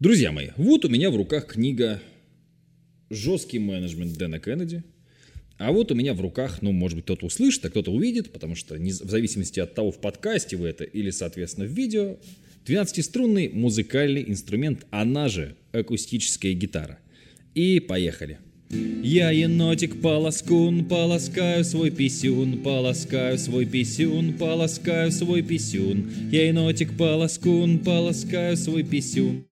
Друзья мои, вот у меня в руках книга «Жесткий менеджмент Дэна Кеннеди». А вот у меня в руках, ну, может быть, кто-то услышит, а кто-то увидит, потому что не, в зависимости от того, в подкасте вы это или, соответственно, в видео, 12-струнный музыкальный инструмент, она же акустическая гитара. И поехали. Я енотик полоскун, полоскаю свой писюн, полоскаю свой писюн, полоскаю свой писюн. Я енотик полоскун, полоскаю свой писюн.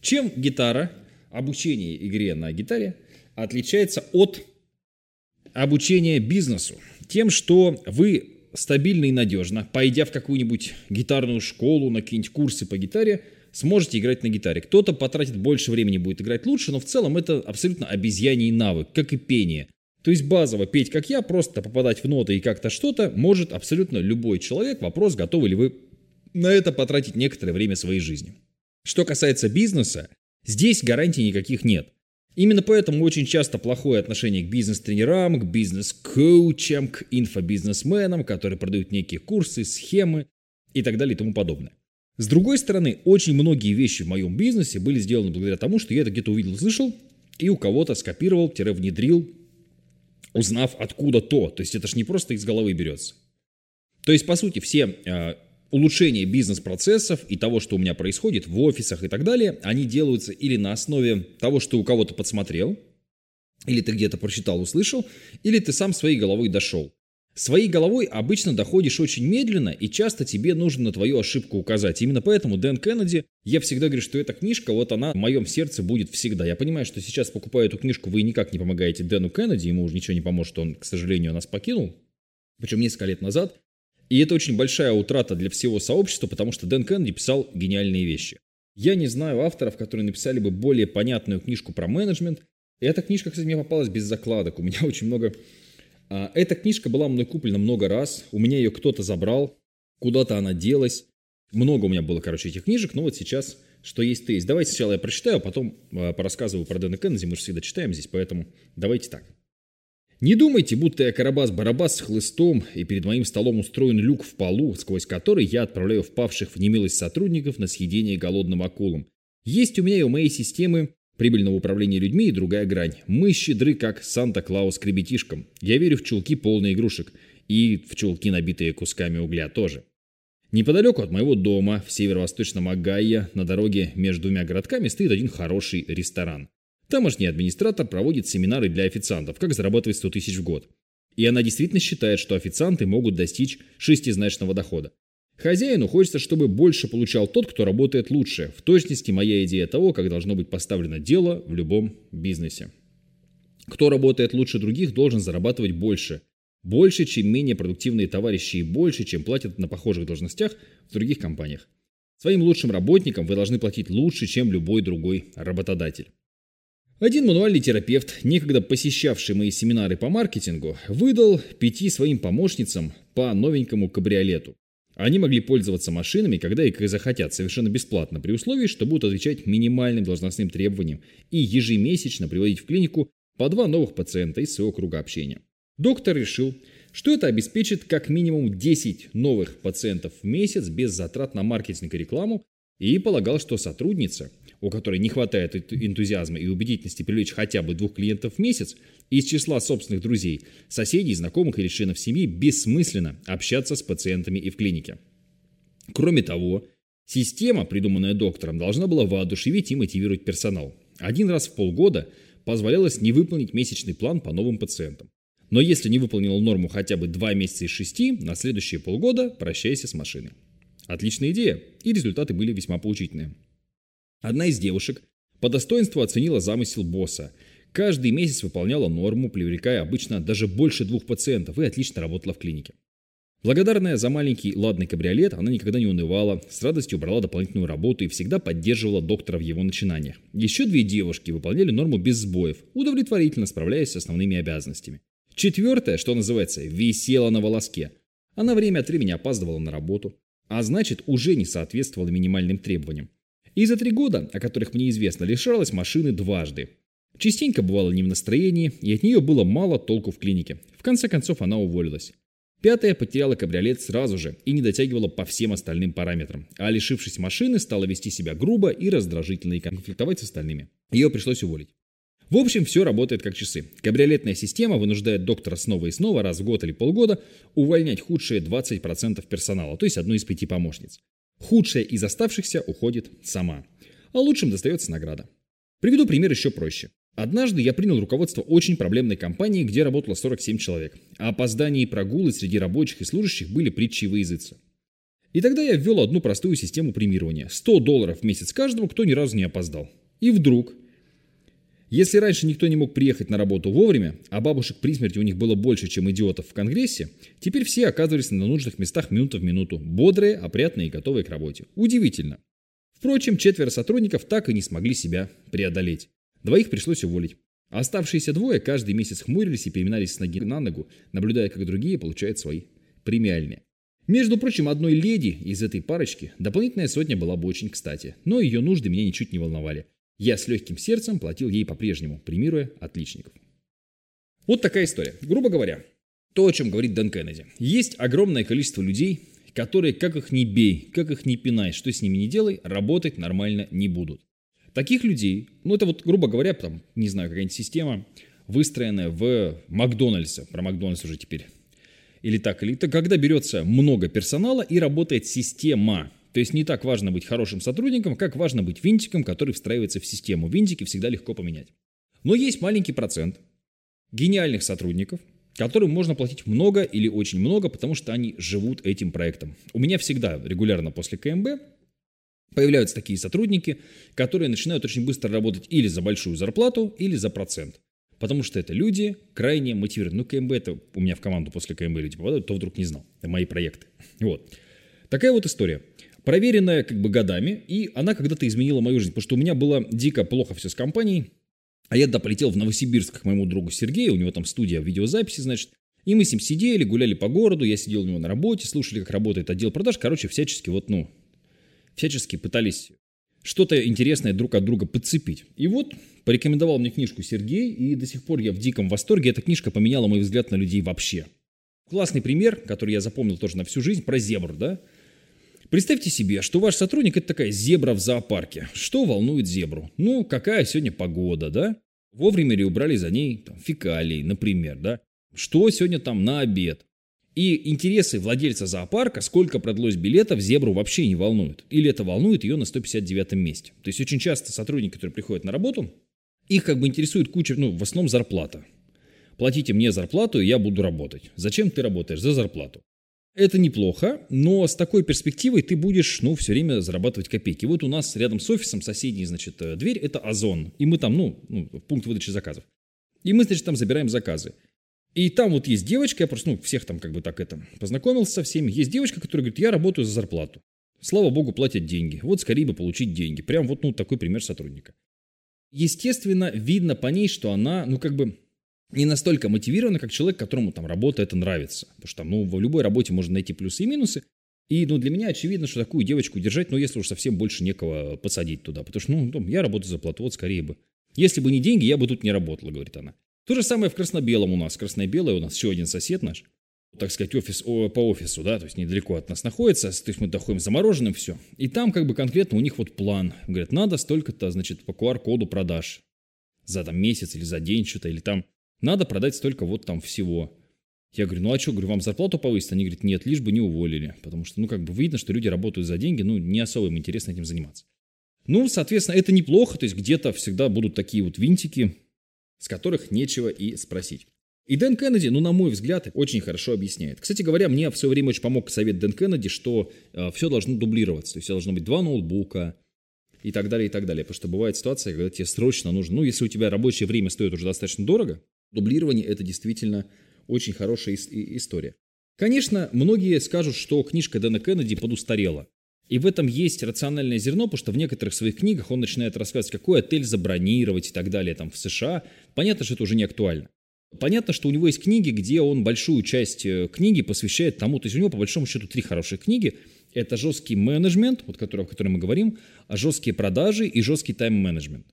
Чем гитара, обучение игре на гитаре, отличается от обучения бизнесу? Тем, что вы стабильно и надежно, пойдя в какую-нибудь гитарную школу, на какие-нибудь курсы по гитаре, сможете играть на гитаре. Кто-то потратит больше времени, будет играть лучше, но в целом это абсолютно обезьяний навык, как и пение. То есть базово петь, как я, просто попадать в ноты и как-то что-то может абсолютно любой человек. Вопрос, готовы ли вы на это потратить некоторое время своей жизни. Что касается бизнеса, здесь гарантий никаких нет. Именно поэтому очень часто плохое отношение к бизнес-тренерам, к бизнес-коучам, к инфобизнесменам, которые продают некие курсы, схемы и так далее и тому подобное. С другой стороны, очень многие вещи в моем бизнесе были сделаны благодаря тому, что я это где-то увидел, услышал и у кого-то скопировал-внедрил, узнав откуда то. То есть это же не просто из головы берется. То есть, по сути, все а, улучшение бизнес-процессов и того, что у меня происходит в офисах и так далее, они делаются или на основе того, что у кого-то подсмотрел, или ты где-то прочитал, услышал, или ты сам своей головой дошел. Своей головой обычно доходишь очень медленно, и часто тебе нужно на твою ошибку указать. Именно поэтому Дэн Кеннеди, я всегда говорю, что эта книжка, вот она в моем сердце будет всегда. Я понимаю, что сейчас, покупая эту книжку, вы никак не помогаете Дэну Кеннеди, ему уже ничего не поможет, он, к сожалению, нас покинул, причем несколько лет назад. И это очень большая утрата для всего сообщества, потому что Дэн Кеннеди писал гениальные вещи. Я не знаю авторов, которые написали бы более понятную книжку про менеджмент. Эта книжка, кстати, мне попалась без закладок. У меня очень много... А, эта книжка была мной куплена много раз. У меня ее кто-то забрал. Куда-то она делась. Много у меня было, короче, этих книжек. Но вот сейчас что есть, то есть. Давайте сначала я прочитаю, а потом э, порассказываю про Дэна Кеннеди. Мы же всегда читаем здесь, поэтому давайте так. Не думайте, будто я Карабас-Барабас с хлыстом, и перед моим столом устроен люк в полу, сквозь который я отправляю впавших в немилость сотрудников на съедение голодным акулам. Есть у меня и у моей системы прибыльного управления людьми и другая грань. Мы щедры, как Санта-Клаус к ребятишкам. Я верю в чулки полные игрушек. И в чулки, набитые кусками угля тоже. Неподалеку от моего дома, в северо-восточном Агайе, на дороге между двумя городками, стоит один хороший ресторан. Тамошний администратор проводит семинары для официантов, как зарабатывать 100 тысяч в год. И она действительно считает, что официанты могут достичь шестизначного дохода. Хозяину хочется, чтобы больше получал тот, кто работает лучше. В точности моя идея того, как должно быть поставлено дело в любом бизнесе. Кто работает лучше других, должен зарабатывать больше. Больше, чем менее продуктивные товарищи и больше, чем платят на похожих должностях в других компаниях. Своим лучшим работникам вы должны платить лучше, чем любой другой работодатель. Один мануальный терапевт, некогда посещавший мои семинары по маркетингу, выдал пяти своим помощницам по новенькому кабриолету. Они могли пользоваться машинами, когда и как захотят, совершенно бесплатно, при условии, что будут отвечать минимальным должностным требованиям и ежемесячно приводить в клинику по два новых пациента из своего круга общения. Доктор решил, что это обеспечит как минимум 10 новых пациентов в месяц без затрат на маркетинг и рекламу, и полагал, что сотрудница, у которой не хватает энтузиазма и убедительности привлечь хотя бы двух клиентов в месяц, из числа собственных друзей, соседей, знакомых или членов семьи бессмысленно общаться с пациентами и в клинике. Кроме того, система, придуманная доктором, должна была воодушевить и мотивировать персонал. Один раз в полгода позволялось не выполнить месячный план по новым пациентам. Но если не выполнил норму хотя бы 2 месяца из 6, на следующие полгода прощайся с машиной. Отличная идея, и результаты были весьма поучительные. Одна из девушек по достоинству оценила замысел босса. Каждый месяц выполняла норму, привлекая обычно даже больше двух пациентов и отлично работала в клинике. Благодарная за маленький ладный кабриолет, она никогда не унывала, с радостью брала дополнительную работу и всегда поддерживала доктора в его начинаниях. Еще две девушки выполняли норму без сбоев, удовлетворительно справляясь с основными обязанностями. Четвертая, что называется, висела на волоске. Она время от времени опаздывала на работу, а значит уже не соответствовала минимальным требованиям. И за три года, о которых мне известно, лишалась машины дважды. Частенько бывала не в настроении, и от нее было мало толку в клинике. В конце концов, она уволилась. Пятая потеряла кабриолет сразу же и не дотягивала по всем остальным параметрам, а лишившись машины, стала вести себя грубо и раздражительно и конфликтовать с остальными. Ее пришлось уволить. В общем, все работает как часы. Кабриолетная система вынуждает доктора снова и снова, раз в год или полгода, увольнять худшие 20% персонала, то есть одну из пяти помощниц. Худшая из оставшихся уходит сама. А лучшим достается награда. Приведу пример еще проще. Однажды я принял руководство очень проблемной компании, где работало 47 человек, а опоздания и прогулы среди рабочих и служащих были притчей во языце. И тогда я ввел одну простую систему премирования. 100 долларов в месяц каждому, кто ни разу не опоздал. И вдруг если раньше никто не мог приехать на работу вовремя, а бабушек при смерти у них было больше, чем идиотов в Конгрессе, теперь все оказывались на нужных местах минута в минуту, бодрые, опрятные и готовые к работе. Удивительно. Впрочем, четверо сотрудников так и не смогли себя преодолеть. Двоих пришлось уволить. Оставшиеся двое каждый месяц хмурились и переминались с ноги на ногу, наблюдая, как другие получают свои премиальные. Между прочим, одной леди из этой парочки дополнительная сотня была бы очень кстати, но ее нужды меня ничуть не волновали. Я с легким сердцем платил ей по-прежнему, премируя отличников. Вот такая история. Грубо говоря, то, о чем говорит Дэн Кеннеди. Есть огромное количество людей, которые, как их не бей, как их не пинай, что с ними не делай, работать нормально не будут. Таких людей, ну это вот, грубо говоря, там, не знаю, какая-нибудь система, выстроенная в Макдональдсе, про Макдональдс уже теперь, или так, или так, когда берется много персонала и работает система, то есть не так важно быть хорошим сотрудником, как важно быть винтиком, который встраивается в систему. Винтики всегда легко поменять. Но есть маленький процент гениальных сотрудников, которым можно платить много или очень много, потому что они живут этим проектом. У меня всегда регулярно после КМБ появляются такие сотрудники, которые начинают очень быстро работать или за большую зарплату, или за процент. Потому что это люди крайне мотивированы. Ну, КМБ это у меня в команду после КМБ люди попадают, то вдруг не знал. Это мои проекты. Вот. Такая вот история проверенная как бы годами, и она когда-то изменила мою жизнь, потому что у меня было дико плохо все с компанией, а я тогда полетел в Новосибирск к моему другу Сергею, у него там студия видеозаписи, значит, и мы с ним сидели, гуляли по городу, я сидел у него на работе, слушали, как работает отдел продаж, короче, всячески вот, ну, всячески пытались что-то интересное друг от друга подцепить. И вот порекомендовал мне книжку Сергей, и до сих пор я в диком восторге. Эта книжка поменяла мой взгляд на людей вообще. Классный пример, который я запомнил тоже на всю жизнь, про зебр, да? Представьте себе, что ваш сотрудник – это такая зебра в зоопарке. Что волнует зебру? Ну, какая сегодня погода, да? Вовремя ли убрали за ней там, фекалии, например, да? Что сегодня там на обед? И интересы владельца зоопарка, сколько продлось билетов, зебру вообще не волнует. Или это волнует ее на 159 месте. То есть очень часто сотрудники, которые приходят на работу, их как бы интересует куча, ну, в основном зарплата. Платите мне зарплату, и я буду работать. Зачем ты работаешь? За зарплату. Это неплохо, но с такой перспективой ты будешь, ну, все время зарабатывать копейки. Вот у нас рядом с офисом соседний, значит, э, дверь – это Озон. И мы там, ну, ну, пункт выдачи заказов. И мы, значит, там забираем заказы. И там вот есть девочка, я просто, ну, всех там как бы так это, познакомился со всеми. Есть девочка, которая говорит, я работаю за зарплату. Слава богу, платят деньги. Вот скорее бы получить деньги. Прям вот, ну, такой пример сотрудника. Естественно, видно по ней, что она, ну, как бы, не настолько мотивированы, как человек, которому там работа это нравится. Потому что там, ну, в любой работе можно найти плюсы и минусы. И, ну, для меня очевидно, что такую девочку держать, ну, если уж совсем больше некого посадить туда. Потому что, ну, я работаю за плату, вот скорее бы. Если бы не деньги, я бы тут не работала, говорит она. То же самое в Краснобелом у нас. Красно-белое у нас еще один сосед наш. Так сказать, офис о, по офису, да, то есть недалеко от нас находится, то есть мы доходим замороженным, все. И там как бы конкретно у них вот план. Говорят, надо столько-то, значит, по QR-коду продаж за там месяц или за день что-то, или там надо продать столько вот там всего. Я говорю, ну а что, говорю, вам зарплату повысить? Они говорят, нет, лишь бы не уволили. Потому что, ну, как бы видно, что люди работают за деньги, ну, не особо им интересно этим заниматься. Ну, соответственно, это неплохо, то есть где-то всегда будут такие вот винтики, с которых нечего и спросить. И Дэн Кеннеди, ну, на мой взгляд, очень хорошо объясняет. Кстати говоря, мне в свое время очень помог совет Дэн Кеннеди, что э, все должно дублироваться. То есть должно быть два ноутбука, и так далее, и так далее. Потому что бывает ситуация, когда тебе срочно нужно, ну, если у тебя рабочее время стоит уже достаточно дорого, Дублирование – это действительно очень хорошая история. Конечно, многие скажут, что книжка Дэна Кеннеди подустарела. И в этом есть рациональное зерно, потому что в некоторых своих книгах он начинает рассказывать, какой отель забронировать и так далее там в США. Понятно, что это уже не актуально. Понятно, что у него есть книги, где он большую часть э, книги посвящает тому, то есть у него по большому счету три хорошие книги. Это жесткий менеджмент, вот который, о котором мы говорим, а жесткие продажи и жесткий тайм-менеджмент.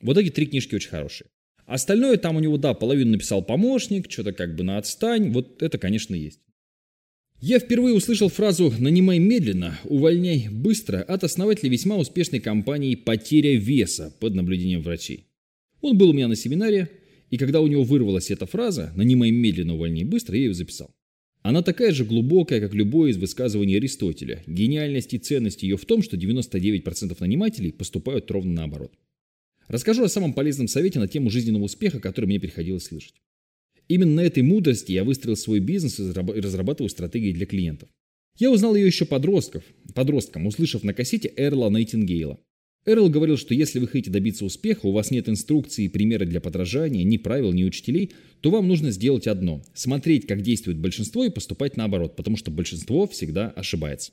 Вот эти три книжки очень хорошие. Остальное там у него, да, половину написал помощник, что-то как бы на отстань. Вот это, конечно, есть. Я впервые услышал фразу «нанимай медленно, увольняй быстро» от основателя весьма успешной компании «Потеря веса» под наблюдением врачей. Он был у меня на семинаре, и когда у него вырвалась эта фраза «нанимай медленно, увольняй быстро», я ее записал. Она такая же глубокая, как любое из высказываний Аристотеля. Гениальность и ценность ее в том, что 99% нанимателей поступают ровно наоборот. Расскажу о самом полезном совете на тему жизненного успеха, который мне приходилось слышать. Именно на этой мудрости я выстроил свой бизнес и разрабатываю стратегии для клиентов. Я узнал ее еще подростков, подростком, услышав на кассете Эрла Найтингейла. Эрл говорил, что если вы хотите добиться успеха, у вас нет инструкции и примера для подражания, ни правил, ни учителей, то вам нужно сделать одно – смотреть, как действует большинство и поступать наоборот, потому что большинство всегда ошибается.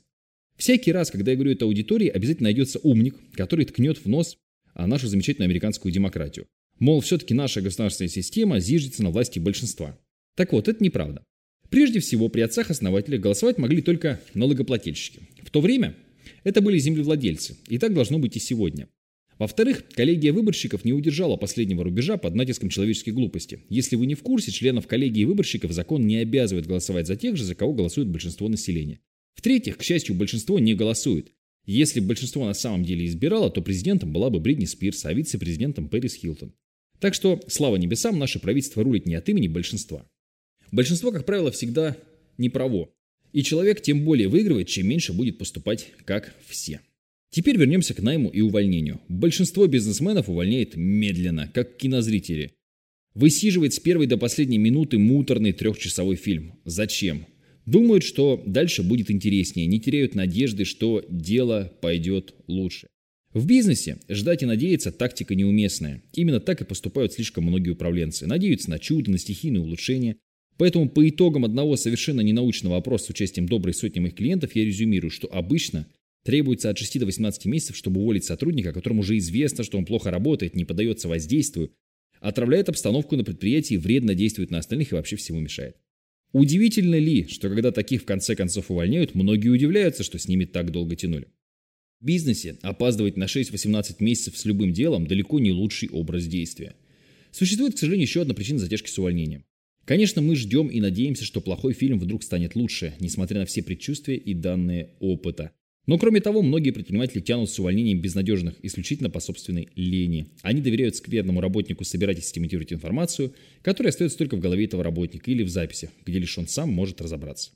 Всякий раз, когда я говорю это аудитории, обязательно найдется умник, который ткнет в нос нашу замечательную американскую демократию. Мол, все-таки наша государственная система зиждется на власти большинства. Так вот, это неправда. Прежде всего, при отцах-основателях голосовать могли только налогоплательщики. В то время это были землевладельцы, и так должно быть и сегодня. Во-вторых, коллегия выборщиков не удержала последнего рубежа под натиском человеческой глупости. Если вы не в курсе, членов коллегии выборщиков закон не обязывает голосовать за тех же, за кого голосует большинство населения. В-третьих, к счастью, большинство не голосует. Если большинство на самом деле избирало, то президентом была бы Бритни Спирс, а вице-президентом Пэрис Хилтон. Так что, слава небесам, наше правительство рулит не от имени большинства. Большинство, как правило, всегда неправо. И человек тем более выигрывает, чем меньше будет поступать, как все. Теперь вернемся к найму и увольнению. Большинство бизнесменов увольняет медленно, как кинозрители. Высиживает с первой до последней минуты муторный трехчасовой фильм. Зачем? Думают, что дальше будет интереснее, не теряют надежды, что дело пойдет лучше. В бизнесе ждать и надеяться – тактика неуместная. Именно так и поступают слишком многие управленцы. Надеются на чудо, на стихийные улучшения. Поэтому по итогам одного совершенно ненаучного опроса с участием доброй сотни моих клиентов я резюмирую, что обычно требуется от 6 до 18 месяцев, чтобы уволить сотрудника, которому уже известно, что он плохо работает, не поддается воздействию, отравляет обстановку на предприятии, вредно действует на остальных и вообще всему мешает. Удивительно ли, что когда таких в конце концов увольняют, многие удивляются, что с ними так долго тянули? В бизнесе опаздывать на 6-18 месяцев с любым делом далеко не лучший образ действия. Существует, к сожалению, еще одна причина затяжки с увольнением. Конечно, мы ждем и надеемся, что плохой фильм вдруг станет лучше, несмотря на все предчувствия и данные опыта. Но кроме того, многие предприниматели тянут с увольнением безнадежных исключительно по собственной лени. Они доверяют скверному работнику собирать и систематизировать информацию, которая остается только в голове этого работника или в записи, где лишь он сам может разобраться.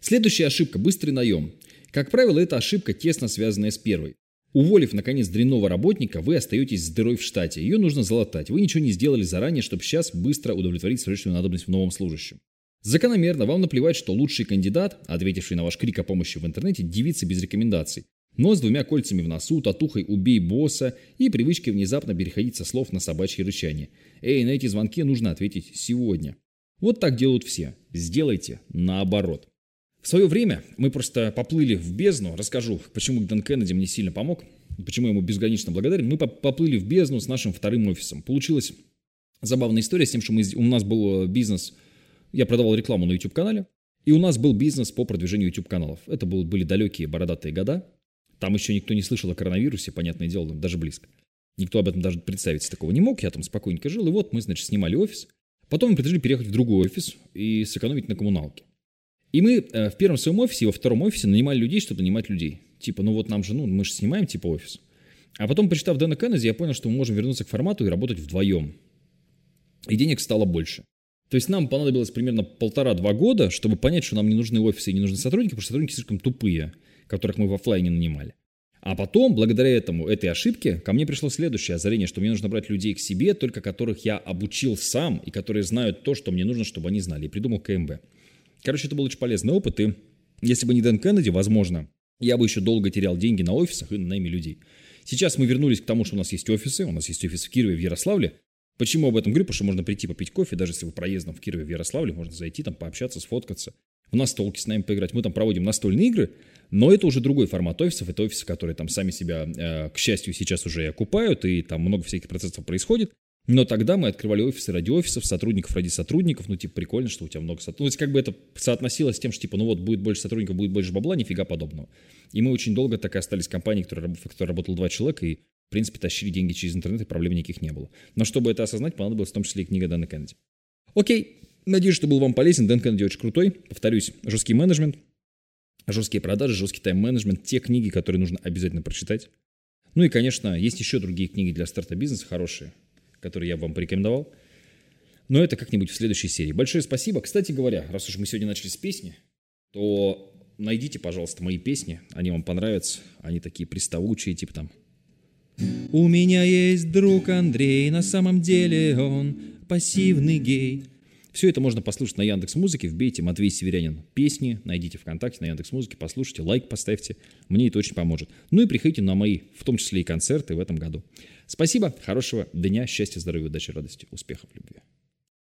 Следующая ошибка – быстрый наем. Как правило, эта ошибка тесно связанная с первой. Уволив, наконец, дрянного работника, вы остаетесь с дырой в штате. Ее нужно залатать. Вы ничего не сделали заранее, чтобы сейчас быстро удовлетворить срочную надобность в новом служащем. Закономерно, вам наплевать, что лучший кандидат, ответивший на ваш крик о помощи в интернете, девица без рекомендаций. Но с двумя кольцами в носу, татухой «убей босса» и привычкой внезапно переходить со слов на собачье рычание. Эй, на эти звонки нужно ответить сегодня. Вот так делают все. Сделайте наоборот. В свое время мы просто поплыли в бездну. Расскажу, почему Дэн Кеннеди мне сильно помог, почему я ему безгранично благодарен. Мы поплыли в бездну с нашим вторым офисом. Получилась забавная история с тем, что мы, у нас был э, бизнес, я продавал рекламу на YouTube-канале, и у нас был бизнес по продвижению YouTube-каналов. Это был, были далекие бородатые года. Там еще никто не слышал о коронавирусе, понятное дело, даже близко. Никто об этом даже представить такого не мог. Я там спокойненько жил. И вот мы, значит, снимали офис. Потом мы предложили переехать в другой офис и сэкономить на коммуналке. И мы э, в первом своем офисе, во втором офисе нанимали людей, чтобы нанимать людей. Типа, ну вот нам же, ну мы же снимаем типа офис. А потом, почитав Дэна Кеннеди, я понял, что мы можем вернуться к формату и работать вдвоем. И денег стало больше. То есть нам понадобилось примерно полтора-два года, чтобы понять, что нам не нужны офисы и не нужны сотрудники, потому что сотрудники слишком тупые, которых мы в офлайне нанимали. А потом, благодаря этому, этой ошибке, ко мне пришло следующее озарение, что мне нужно брать людей к себе, только которых я обучил сам и которые знают то, что мне нужно, чтобы они знали. И придумал КМБ. Короче, это был очень полезный опыт, и если бы не Дэн Кеннеди, возможно, я бы еще долго терял деньги на офисах и на найме людей. Сейчас мы вернулись к тому, что у нас есть офисы, у нас есть офис в Кирове, в Ярославле. Почему об этом говорю? Потому что можно прийти попить кофе, даже если вы проездом в Кирове, в Ярославле, можно зайти там, пообщаться, сфоткаться. У нас столки с нами поиграть. Мы там проводим настольные игры, но это уже другой формат офисов. Это офисы, которые там сами себя, э, к счастью, сейчас уже и окупают, и там много всяких процессов происходит. Но тогда мы открывали офисы ради офисов, сотрудников ради сотрудников. Ну, типа, прикольно, что у тебя много сотрудников. Ну, то есть, как бы это соотносилось с тем, что, типа, ну вот, будет больше сотрудников, будет больше бабла, нифига подобного. И мы очень долго так и остались компанией, которая, в которой работало два человека, и, в принципе, тащили деньги через интернет, и проблем никаких не было. Но чтобы это осознать, понадобилась в том числе и книга Дэна Кеннеди. Окей, Надеюсь, что был вам полезен. Дэн Кеннеди очень крутой. Повторюсь, жесткий менеджмент, жесткие продажи, жесткий тайм-менеджмент, те книги, которые нужно обязательно прочитать. Ну и, конечно, есть еще другие книги для старта бизнеса хорошие, которые я вам порекомендовал. Но это как-нибудь в следующей серии. Большое спасибо. Кстати говоря, раз уж мы сегодня начали с песни, то найдите, пожалуйста, мои песни. Они вам понравятся. Они такие приставучие, типа там у меня есть друг Андрей, на самом деле он пассивный гей. Все это можно послушать на Яндекс Музыке. Вбейте Матвей Северянин песни, найдите ВКонтакте на Яндекс Музыке, послушайте, лайк поставьте. Мне это очень поможет. Ну и приходите на мои, в том числе и концерты в этом году. Спасибо, хорошего дня, счастья, здоровья, удачи, радости, успехов, любви.